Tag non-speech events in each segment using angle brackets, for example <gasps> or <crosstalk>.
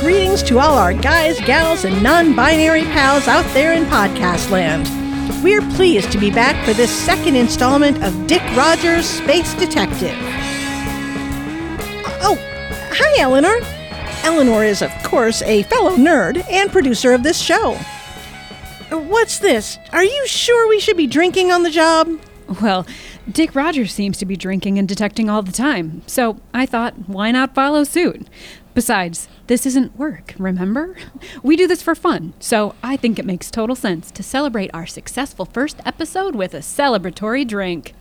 greetings to all our guys, gals, and non binary pals out there in podcast land. We're pleased to be back for this second installment of Dick Rogers Space Detective. Oh, hi, Eleanor. Eleanor is, of course, a fellow nerd and producer of this show. What's this? Are you sure we should be drinking on the job? Well, Dick Rogers seems to be drinking and detecting all the time, so I thought, why not follow suit? Besides, this isn't work, remember? <laughs> We do this for fun, so I think it makes total sense to celebrate our successful first episode with a celebratory drink.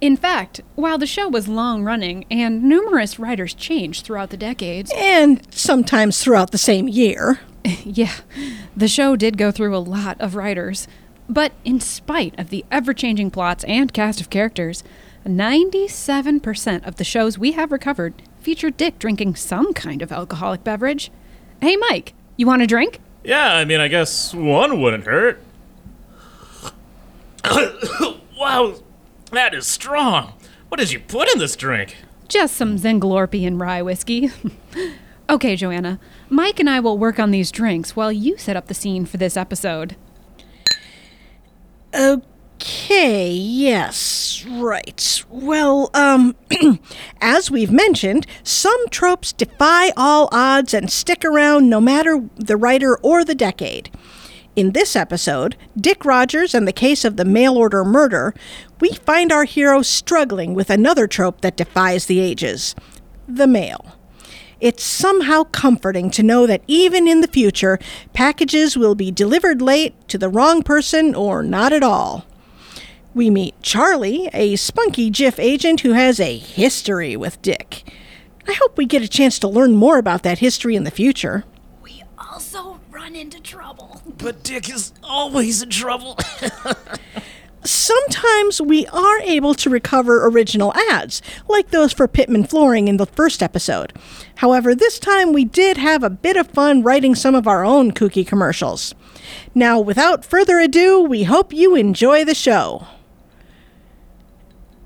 In fact, while the show was long running and numerous writers changed throughout the decades, And sometimes throughout the same year. <laughs> yeah, the show did go through a lot of writers. But in spite of the ever changing plots and cast of characters, 97% of the shows we have recovered feature Dick drinking some kind of alcoholic beverage. Hey, Mike, you want a drink? Yeah, I mean, I guess one wouldn't hurt. <coughs> wow, that is strong. What did you put in this drink? Just some Zengalorpian rye whiskey. <laughs> okay, Joanna, Mike and I will work on these drinks while you set up the scene for this episode. Okay, yes, right. Well, um, <clears throat> as we've mentioned, some tropes defy all odds and stick around no matter the writer or the decade. In this episode, Dick Rogers and the case of the mail order murder, we find our hero struggling with another trope that defies the ages the mail. It's somehow comforting to know that even in the future, packages will be delivered late to the wrong person or not at all. We meet Charlie, a spunky Jiff agent who has a history with Dick. I hope we get a chance to learn more about that history in the future. We also run into trouble. But Dick is always in trouble. <laughs> Sometimes we are able to recover original ads, like those for Pittman Flooring in the first episode. However, this time we did have a bit of fun writing some of our own kooky commercials. Now, without further ado, we hope you enjoy the show.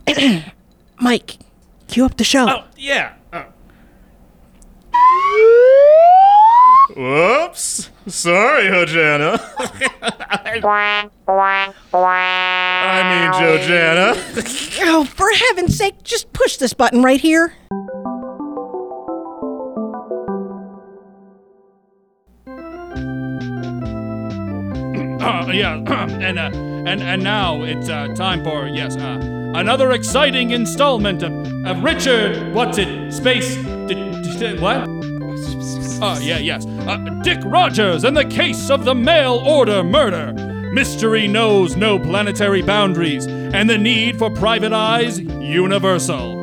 <clears throat> Mike, cue up the show. oh, yeah. Oh. Whoops. Sorry, Hojana. I mean, Jojana. Oh, for heaven's sake, just push this button right here. Uh, yeah, <clears throat> and uh, and and now it's uh, time for yes, uh, another exciting installment of, of Richard. What's it? Space? D- d- d- what? Oh yeah, yes. Uh, Dick Rogers and the case of the mail order murder. Mystery knows no planetary boundaries, and the need for private eyes universal.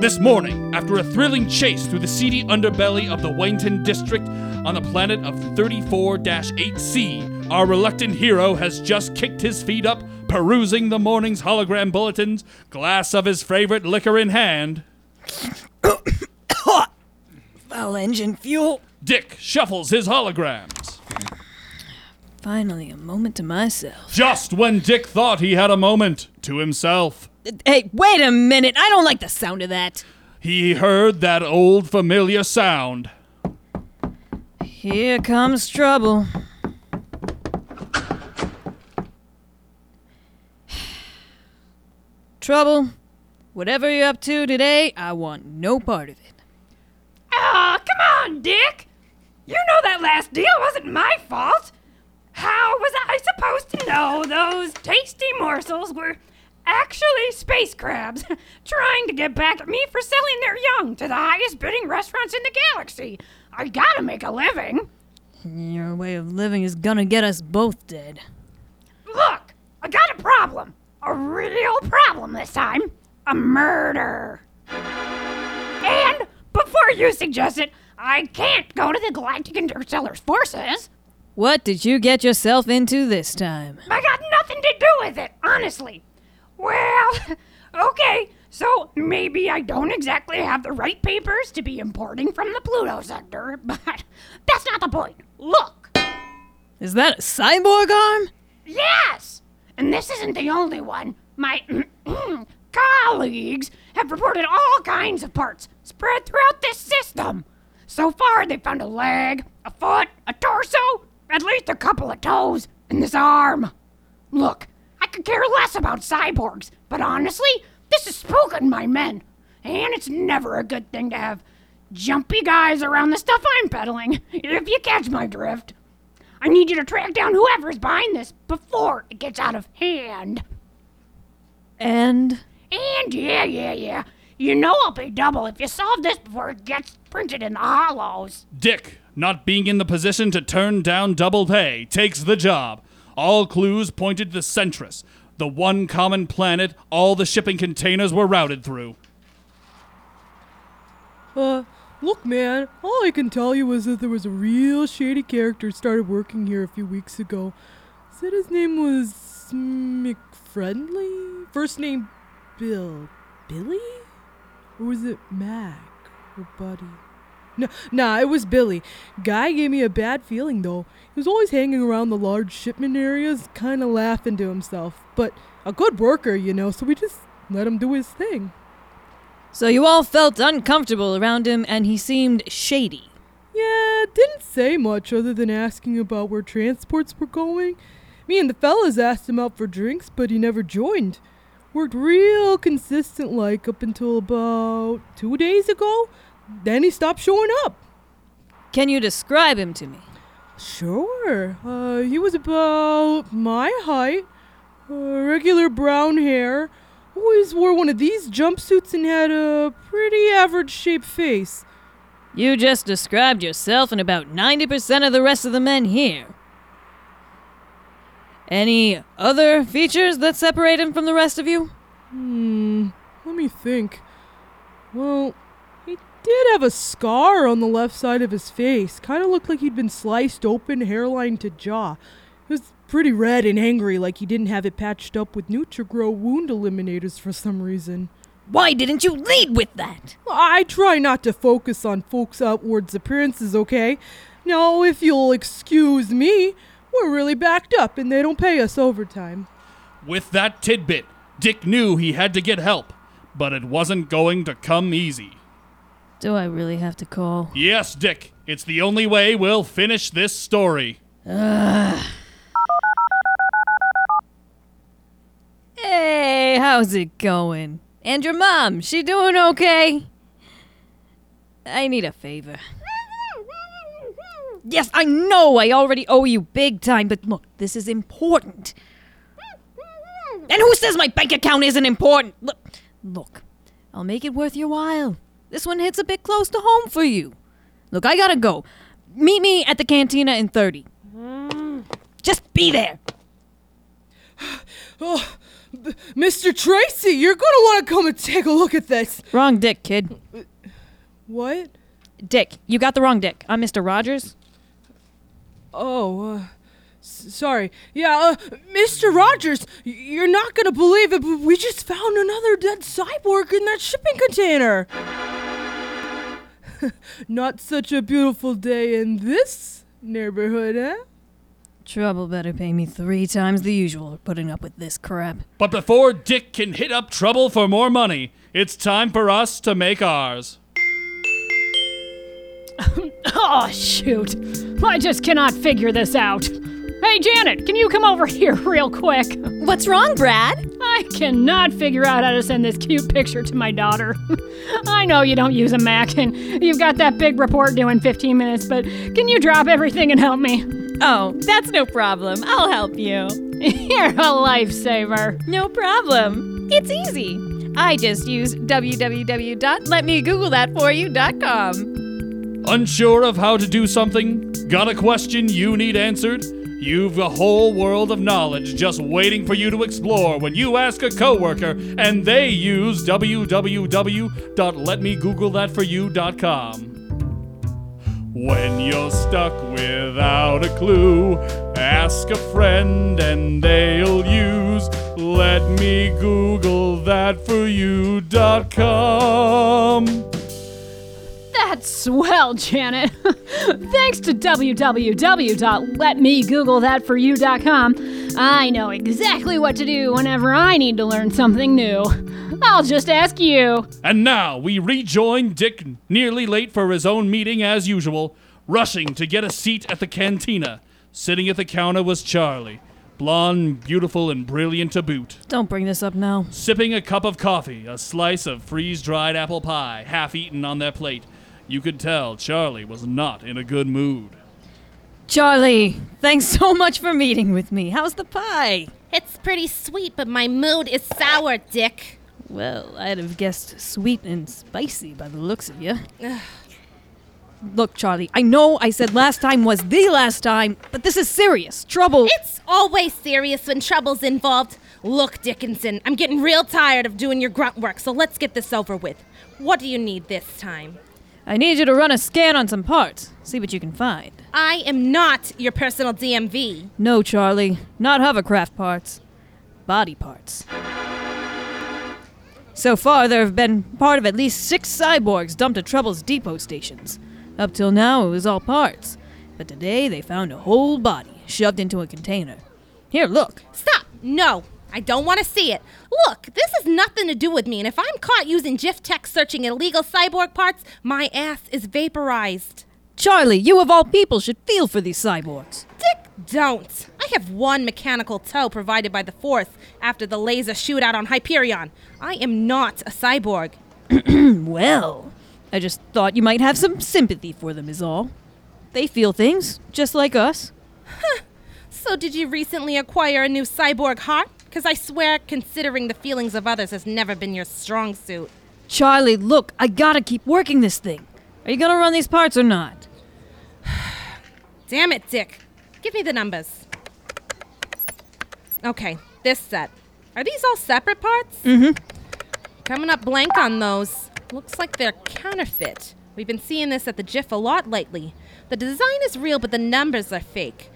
This morning, after a thrilling chase through the seedy underbelly of the Wayneton district on the planet of 34 8C, our reluctant hero has just kicked his feet up, perusing the morning's hologram bulletins, glass of his favorite liquor in hand. <coughs> Foul engine fuel. Dick shuffles his holograms. Finally, a moment to myself. Just when Dick thought he had a moment to himself, Hey, wait a minute. I don't like the sound of that. he heard that old familiar sound. Here comes trouble. <sighs> trouble, whatever you're up to today, I want no part of it. Ah, come on, Dick! You know that last deal wasn't my fault! How was I supposed to know those tasty morsels were actually space crabs <laughs> trying to get back at me for selling their young to the highest bidding restaurants in the galaxy? I gotta make a living. Your way of living is gonna get us both dead. Look, I got a problem. A real problem this time. A murder. And before you suggest it, I can't go to the Galactic Interstellar's forces. What did you get yourself into this time? I got nothing to do with it, honestly. Well, <laughs> okay, so maybe I don't exactly have the right papers to be importing from the Pluto sector, <laughs> but that's not the point. Look, Is that a cyborg arm? yes! And this isn't the only one. My <clears throat> colleagues have reported all kinds of parts spread throughout this system. So far, they found a leg, a foot, a torso, at least a couple of toes, and this arm. Look, I could care less about cyborgs, but honestly, this is spooking my men. And it's never a good thing to have jumpy guys around the stuff I'm peddling, if you catch my drift. I need you to track down whoever's behind this before it gets out of hand. And And yeah, yeah, yeah. You know I'll pay double if you solve this before it gets printed in the holos. Dick, not being in the position to turn down double pay, takes the job. All clues pointed to the Centris, the one common planet all the shipping containers were routed through. Uh, look, man, all I can tell you is that there was a real shady character started working here a few weeks ago. Said his name was McFriendly? First name Bill. Billy? Or was it Mac? Or Buddy? No, nah, it was Billy. Guy gave me a bad feeling, though. He was always hanging around the large shipment areas, kind of laughing to himself. But a good worker, you know, so we just let him do his thing. so you all felt uncomfortable around him and he seemed shady. Yeah, didn't say much other than asking about where transports were going. Me and the fellas asked him out for drinks, but he never joined. Worked real consistent like up until about two days ago. Then he stopped showing up. Can you describe him to me? Sure. Uh, he was about my height, uh, regular brown hair, always wore one of these jumpsuits and had a pretty average shaped face. You just described yourself and about 90% of the rest of the men here. Any other features that separate him from the rest of you? Hmm, let me think. Well, he did have a scar on the left side of his face. Kind of looked like he'd been sliced open, hairline to jaw. It was pretty red and angry, like he didn't have it patched up with Nutrigrow wound eliminators for some reason. Why didn't you lead with that? I try not to focus on folks' outwards appearances, okay? Now, if you'll excuse me, we're really backed up and they don't pay us overtime. With that tidbit, Dick knew he had to get help, but it wasn't going to come easy. Do I really have to call? Yes, Dick, it's the only way we'll finish this story. Hey, how's it going? And your mom, she doing okay? I need a favor. Yes, I know I already owe you big time, but look, this is important. And who says my bank account isn't important? Look, look, I'll make it worth your while. This one hits a bit close to home for you. Look, I gotta go. Meet me at the cantina in 30. Just be there. <gasps> Oh, B- Mr. Tracy, you're gonna want to come and take a look at this. Wrong dick, kid. What? Dick, you got the wrong dick. I'm Mr. Rogers. Oh, uh, s- sorry. Yeah, uh, Mr. Rogers, you're not gonna believe it, but we just found another dead cyborg in that shipping container. <laughs> not such a beautiful day in this neighborhood, eh? Trouble better pay me three times the usual for putting up with this crap. But before Dick can hit up trouble for more money, it's time for us to make ours. <laughs> Oh, shoot. I just cannot figure this out. Hey, Janet, can you come over <laughs> here real quick? What's wrong, Brad? I cannot figure out how to send this cute picture to my daughter. <laughs> I know you don't use a Mac and you've got that big report due in 15 minutes, but can you drop everything and help me? Oh, that's no problem. I'll help you. You're a lifesaver. No problem. It's easy. I just use www.letmegooglethatforyou.com. Unsure of how to do something? Got a question you need answered? You've a whole world of knowledge just waiting for you to explore when you ask a coworker and they use www.letmegooglethatforyou.com. When you're stuck without a clue, ask a friend and they'll use let me google that for. That's swell, Janet. <laughs> Thanks to www.letmegooglethatforyou.com, I know exactly what to do whenever I need to learn something new. I'll just ask you. And now we rejoin Dick, nearly late for his own meeting as usual, rushing to get a seat at the cantina. Sitting at the counter was Charlie, blonde, beautiful, and brilliant to boot. Don't bring this up now. Sipping a cup of coffee, a slice of freeze dried apple pie, half eaten on their plate. You could tell Charlie was not in a good mood. Charlie, thanks so much for meeting with me. How's the pie? It's pretty sweet, but my mood is sour, Dick. Well, I'd have guessed sweet and spicy by the looks of you. <sighs> Look, Charlie, I know I said last time was the last time, but this is serious. Trouble. It's always serious when trouble's involved. Look, Dickinson, I'm getting real tired of doing your grunt work, so let's get this over with. What do you need this time? I need you to run a scan on some parts. See what you can find. I am not your personal DMV. No, Charlie, not hovercraft parts. Body parts. So far, there have been part of at least six cyborgs dumped at Trouble's depot stations. Up till now, it was all parts. But today, they found a whole body shoved into a container. Here, look. Stop! No, I don't want to see it. Look, this has nothing to do with me, and if I'm caught using GIF tech searching illegal cyborg parts, my ass is vaporized. Charlie, you of all people should feel for these cyborgs. Dick, don't. I have one mechanical toe provided by the Force after the laser shootout on Hyperion. I am not a cyborg. <clears throat> Well, I just thought you might have some sympathy for them, is all. They feel things, just like us. Huh. So, did you recently acquire a new cyborg heart? Because I swear, considering the feelings of others has never been your strong suit. Charlie, look, I gotta keep working this thing. Are you gonna run these parts or not? <sighs> Damn it, Dick. Give me the numbers. Okay, this set. Are these all separate parts? Mm-hmm. Coming up blank on those. Looks like they're counterfeit. We've been seeing this at the GIF a lot lately. The design is real, but the numbers are fake.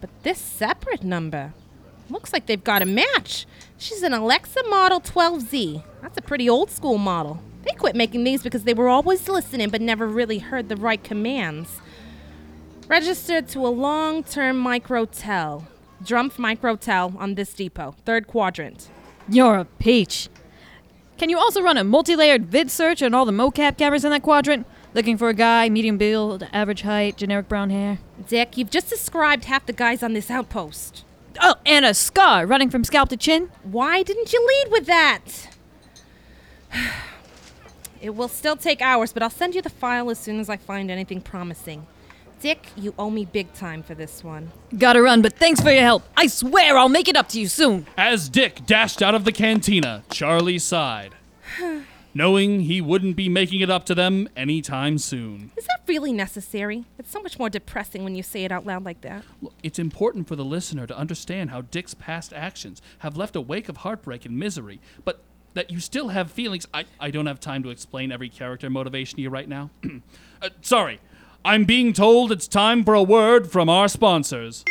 But this separate number. Looks like they've got a match. She's an Alexa Model 12Z. That's a pretty old school model. They quit making these because they were always listening but never really heard the right commands. Registered to a long term microtel. Drumpf Microtel on this depot, third quadrant. You're a peach. Can you also run a multi layered vid search on all the mocap cameras in that quadrant? Looking for a guy, medium build, average height, generic brown hair. Dick, you've just described half the guys on this outpost. Oh, and a scar running from scalp to chin? Why didn't you lead with that? It will still take hours, but I'll send you the file as soon as I find anything promising. Dick, you owe me big time for this one. Gotta run, but thanks for your help. I swear I'll make it up to you soon. As Dick dashed out of the cantina, Charlie sighed, knowing he wouldn't be making it up to them anytime soon. Is that really necessary? It's so much more depressing when you say it out loud like that. Look, It's important for the listener to understand how Dick's past actions have left a wake of heartbreak and misery, but that you still have feelings. I, I don't have time to explain every character motivation to you right now. <clears throat> uh, sorry. I'm being told it's time for a word from our sponsors.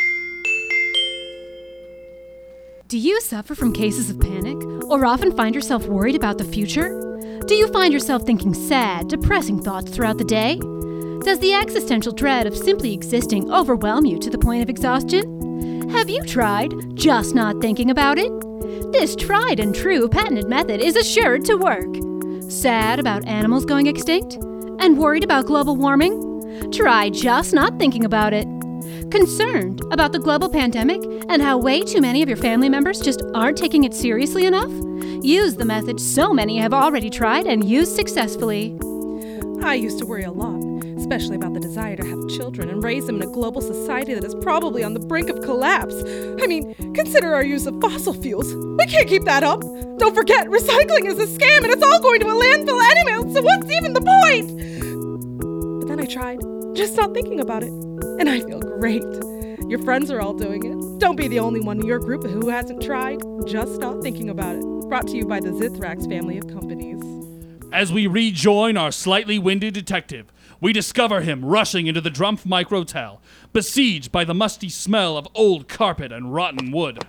Do you suffer from cases of panic or often find yourself worried about the future? Do you find yourself thinking sad, depressing thoughts throughout the day? Does the existential dread of simply existing overwhelm you to the point of exhaustion? Have you tried just not thinking about it? This tried and true patented method is assured to work. Sad about animals going extinct? And worried about global warming? Try just not thinking about it. Concerned about the global pandemic and how way too many of your family members just aren't taking it seriously enough? Use the method so many have already tried and used successfully. I used to worry a lot, especially about the desire to have children and raise them in a global society that is probably on the brink of collapse. I mean, consider our use of fossil fuels. We can't keep that up. Don't forget, recycling is a scam and it's all going to a landfill anyway, so what's even the point? But then I tried, just not thinking about it, and I feel great. Your friends are all doing it. Don't be the only one in your group who hasn't tried, just not thinking about it. Brought to you by the Zithrax family of companies. As we rejoin our slightly winded detective, we discover him rushing into the Drumpf Microtel, besieged by the musty smell of old carpet and rotten wood.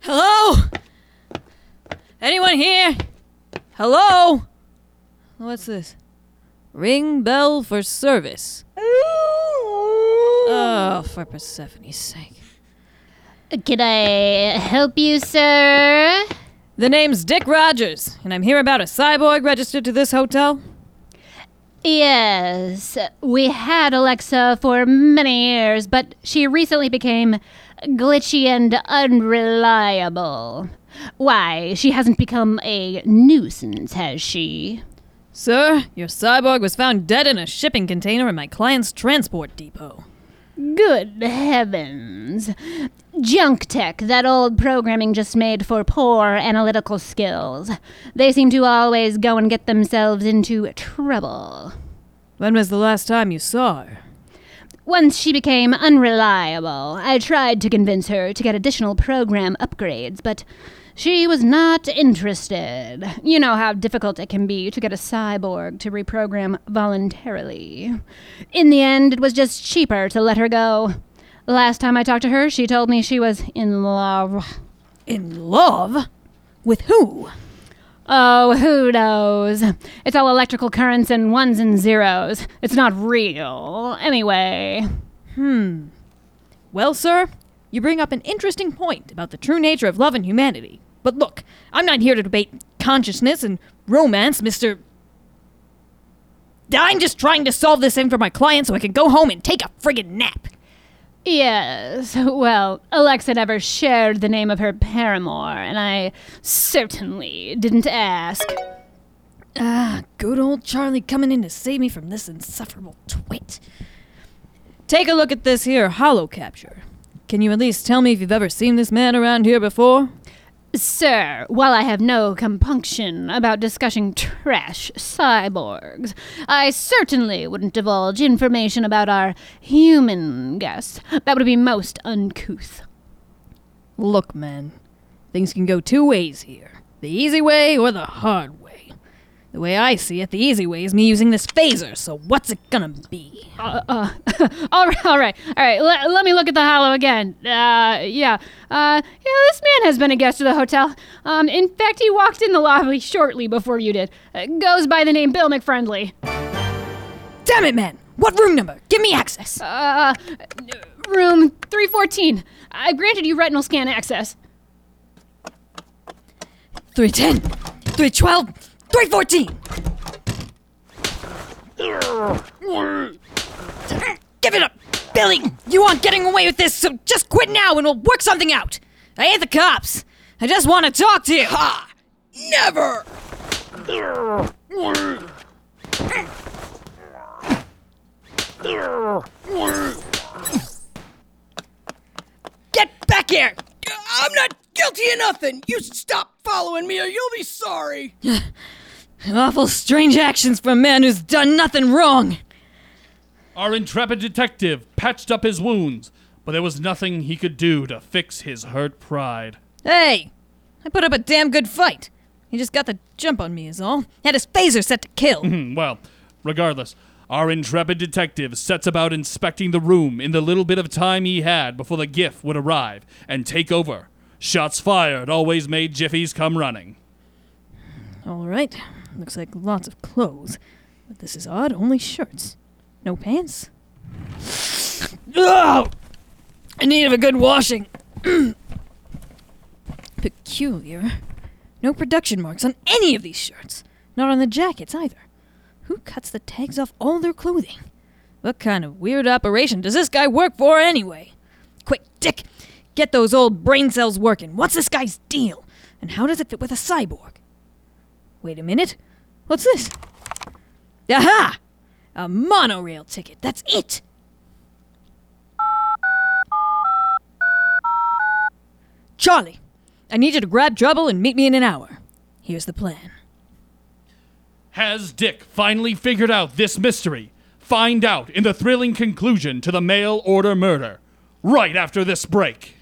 Hello? Anyone here? Hello? What's this? Ring bell for service. Oh, for Persephone's sake. Can I help you, sir? The name's Dick Rogers, and I'm here about a cyborg registered to this hotel. Yes, we had Alexa for many years, but she recently became glitchy and unreliable. Why, she hasn't become a nuisance, has she? Sir, your cyborg was found dead in a shipping container in my client's transport depot. Good heavens. Junk tech, that old programming just made for poor analytical skills. They seem to always go and get themselves into trouble. When was the last time you saw her? Once she became unreliable, I tried to convince her to get additional program upgrades, but she was not interested. You know how difficult it can be to get a cyborg to reprogram voluntarily. In the end, it was just cheaper to let her go. Last time I talked to her, she told me she was in love. In love? With who? Oh, who knows? It's all electrical currents and ones and zeros. It's not real. Anyway. Hmm. Well, sir, you bring up an interesting point about the true nature of love and humanity. But look, I'm not here to debate consciousness and romance, Mr. I'm just trying to solve this thing for my client so I can go home and take a friggin' nap. Yes, <laughs> well, Alexa never shared the name of her paramour, and I certainly didn't ask. Ah, good old Charlie coming in to save me from this insufferable twit. Take a look at this here holo capture. Can you at least tell me if you've ever seen this man around here before? Sir, while I have no compunction about discussing trash cyborgs, I certainly wouldn't divulge information about our human guests. That would be most uncouth. Look, man, things can go two ways here the easy way or the hard way. The way I see it, the easy way is me using this phaser, so what's it gonna be? Uh, uh, <laughs> all right, all right, all right. Let, let me look at the holo again. Uh, yeah, uh, yeah. This man has been a guest of the hotel. Um, in fact, he walked in the lobby shortly before you did. Uh, goes by the name Bill McFriendly. Damn it, man! What room number? Give me access. Uh, room three fourteen. I granted you retinal scan access. 310, 312, 314! Give it up! Billy, you aren't getting away with this, so just quit now and we'll work something out! I ain't the cops! I just want to talk to you! Ha! Never! Get back here! I'm not guilty of nothing. You stop following me or you'll be sorry. <laughs> Awful strange actions for a man who's done nothing wrong. Our intrepid detective patched up his wounds, but there was nothing he could do to fix his hurt pride. Hey, I put up a damn good fight. He just got the jump on me, is all. Had his phaser set to kill. <laughs> well, regardless, our intrepid detective sets about inspecting the room in the little bit of time he had before the GIF would arrive and take over. Shots fired always made Jiffies come running. All right. Looks like lots of clothes. But this is odd, only shirts. No pants? Ugh! In need of a good washing. <clears throat> Peculiar. No production marks on any of these shirts. Not on the jackets either. Who cuts the tags off all their clothing? What kind of weird operation does this guy work for anyway? Quick, Dick! Get those old brain cells working. What's this guy's deal? And how does it fit with a cyborg? Wait a minute. What's this? Aha! A monorail ticket. That's it. Charlie, I need you to grab trouble and meet me in an hour. Here's the plan. Has Dick finally figured out this mystery? Find out in the thrilling conclusion to the mail order murder. Right after this break.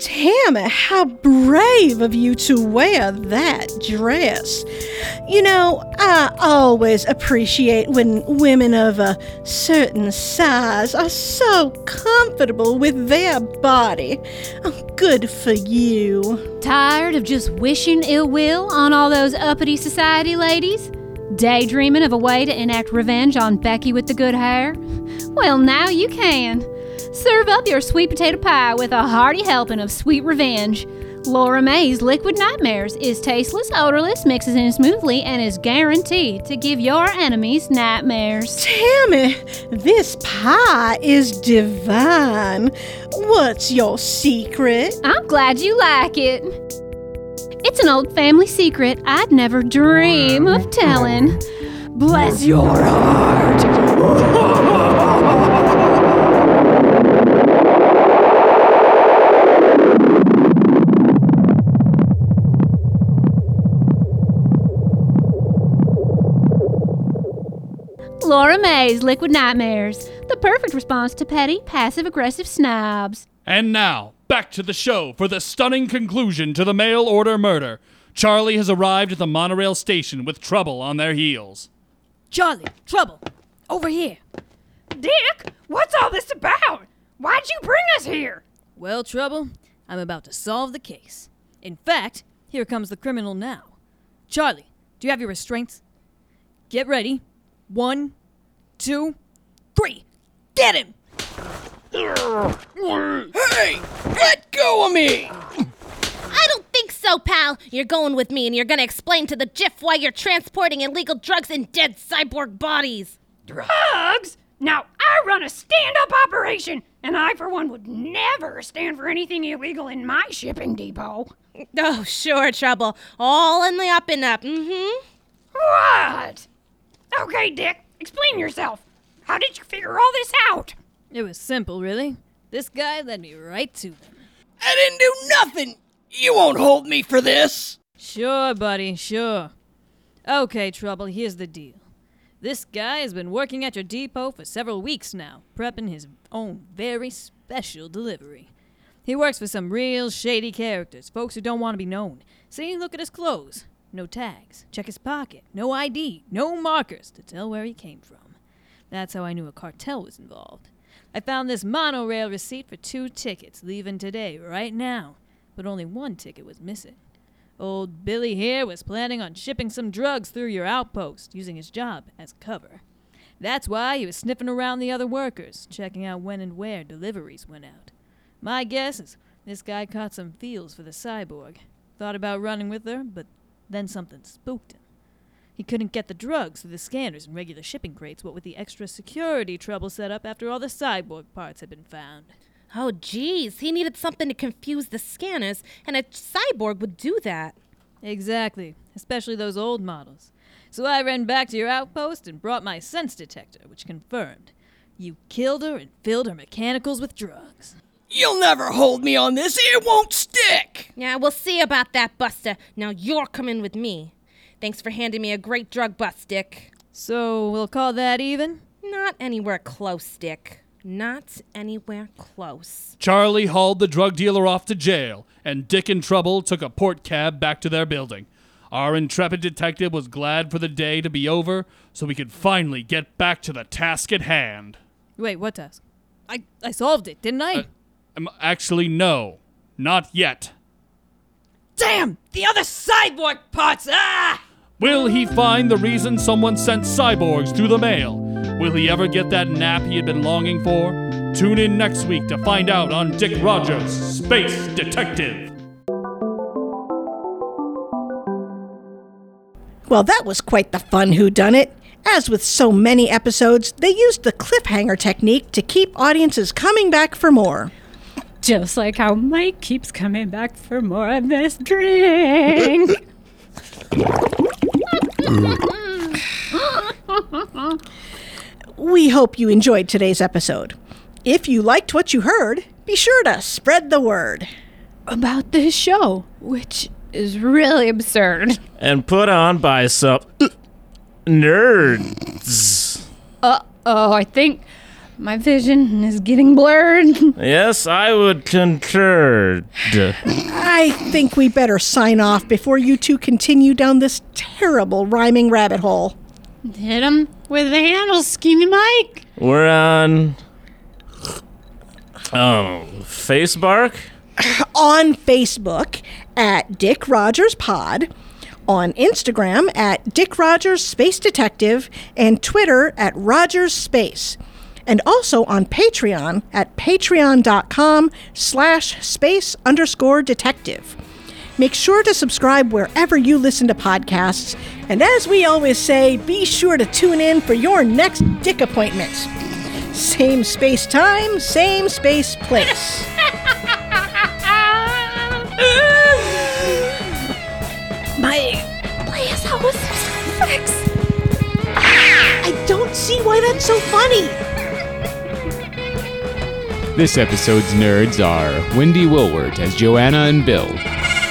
It, how brave of you to wear that dress. You know, I always appreciate when women of a certain size are so comfortable with their body. Oh, good for you. Tired of just wishing ill will on all those uppity society ladies? Daydreaming of a way to enact revenge on Becky with the good hair? Well, now you can. Serve up your sweet potato pie with a hearty helping of sweet revenge. Laura May's Liquid Nightmares is tasteless, odorless, mixes in smoothly, and is guaranteed to give your enemies nightmares. Tammy, this pie is divine. What's your secret? I'm glad you like it. It's an old family secret I'd never dream of telling. Bless your heart. <laughs> Laura May's Liquid Nightmares, the perfect response to petty, passive aggressive snobs. And now, back to the show for the stunning conclusion to the mail order murder. Charlie has arrived at the monorail station with trouble on their heels. Charlie, trouble. Over here. Dick, what's all this about? Why'd you bring us here? Well, Trouble, I'm about to solve the case. In fact, here comes the criminal now. Charlie, do you have your restraints? Get ready. One, two, three. Get him! Hey! Let go of me! I don't think so, pal. You're going with me and you're gonna explain to the GIF why you're transporting illegal drugs in dead cyborg bodies. Drugs? Now, I run a stand up operation, and I, for one, would never stand for anything illegal in my shipping depot. Oh, sure, Trouble. All in the up and up. Mm hmm. What? Okay, Dick, explain yourself. How did you figure all this out? It was simple, really. This guy led me right to them. I didn't do nothing! You won't hold me for this! Sure, buddy, sure. Okay, Trouble, here's the deal. This guy has been working at your depot for several weeks now, prepping his own very special delivery. He works for some real shady characters, folks who don't want to be known. See, look at his clothes. No tags. Check his pocket. No ID. No markers to tell where he came from. That's how I knew a cartel was involved. I found this monorail receipt for two tickets leaving today, right now, but only one ticket was missing. Old Billy here was planning on shipping some drugs through your outpost, using his job as cover. That's why he was sniffing around the other workers, checking out when and where deliveries went out. My guess is this guy caught some feels for the cyborg. Thought about running with her, but then something spooked him. He couldn't get the drugs through the scanners and regular shipping crates, what with the extra security trouble set up after all the cyborg parts had been found. Oh, geez. He needed something to confuse the scanners, and a cyborg would do that. Exactly, especially those old models. So I ran back to your outpost and brought my sense detector, which confirmed you killed her and filled her mechanicals with drugs. You'll never hold me on this, it won't stick! Yeah, we'll see about that, Buster. Now you're coming with me. Thanks for handing me a great drug bust, Dick. So we'll call that even? Not anywhere close, Dick. Not anywhere close. Charlie hauled the drug dealer off to jail, and Dick and Trouble took a port cab back to their building. Our intrepid detective was glad for the day to be over so we could finally get back to the task at hand. Wait, what task? I, I solved it, didn't I? Uh, actually, no. Not yet. Damn! The other cyborg parts! Ah! Will he find the reason someone sent cyborgs through the mail? Will he ever get that nap he had been longing for? Tune in next week to find out on Dick Rogers, Space Detective. Well, that was quite the fun whodunit. As with so many episodes, they used the cliffhanger technique to keep audiences coming back for more. Just like how Mike keeps coming back for more of this drink. <laughs> We hope you enjoyed today's episode. If you liked what you heard, be sure to spread the word. About this show, which is really absurd. And put on by some nerds. Uh oh, I think my vision is getting blurred. <laughs> Yes, I would concur. I think we better sign off before you two continue down this terrible rhyming rabbit hole. Hit him with the handle, Skinny Mike. We're on. Um, oh, Facebark? on Facebook at Dick Rogers Pod, on Instagram at Dick Rogers Space Detective, and Twitter at Rogers Space. And also on Patreon at patreon.com slash space underscore detective. Make sure to subscribe wherever you listen to podcasts. And as we always say, be sure to tune in for your next dick appointment. Same space time, same space place. <laughs> My playhouse was sex. I don't see why that's so funny. This episode's nerds are Wendy Wilwart as Joanna and Bill,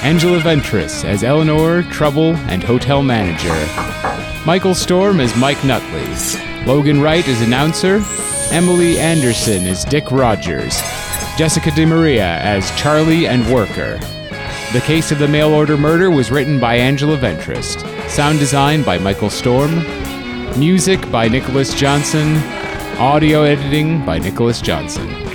Angela Ventris as Eleanor, Trouble, and Hotel Manager, Michael Storm as Mike Nutley, Logan Wright as Announcer, Emily Anderson as Dick Rogers, Jessica DeMaria as Charlie and Worker. The Case of the Mail Order Murder was written by Angela Ventris, sound design by Michael Storm, music by Nicholas Johnson, audio editing by Nicholas Johnson.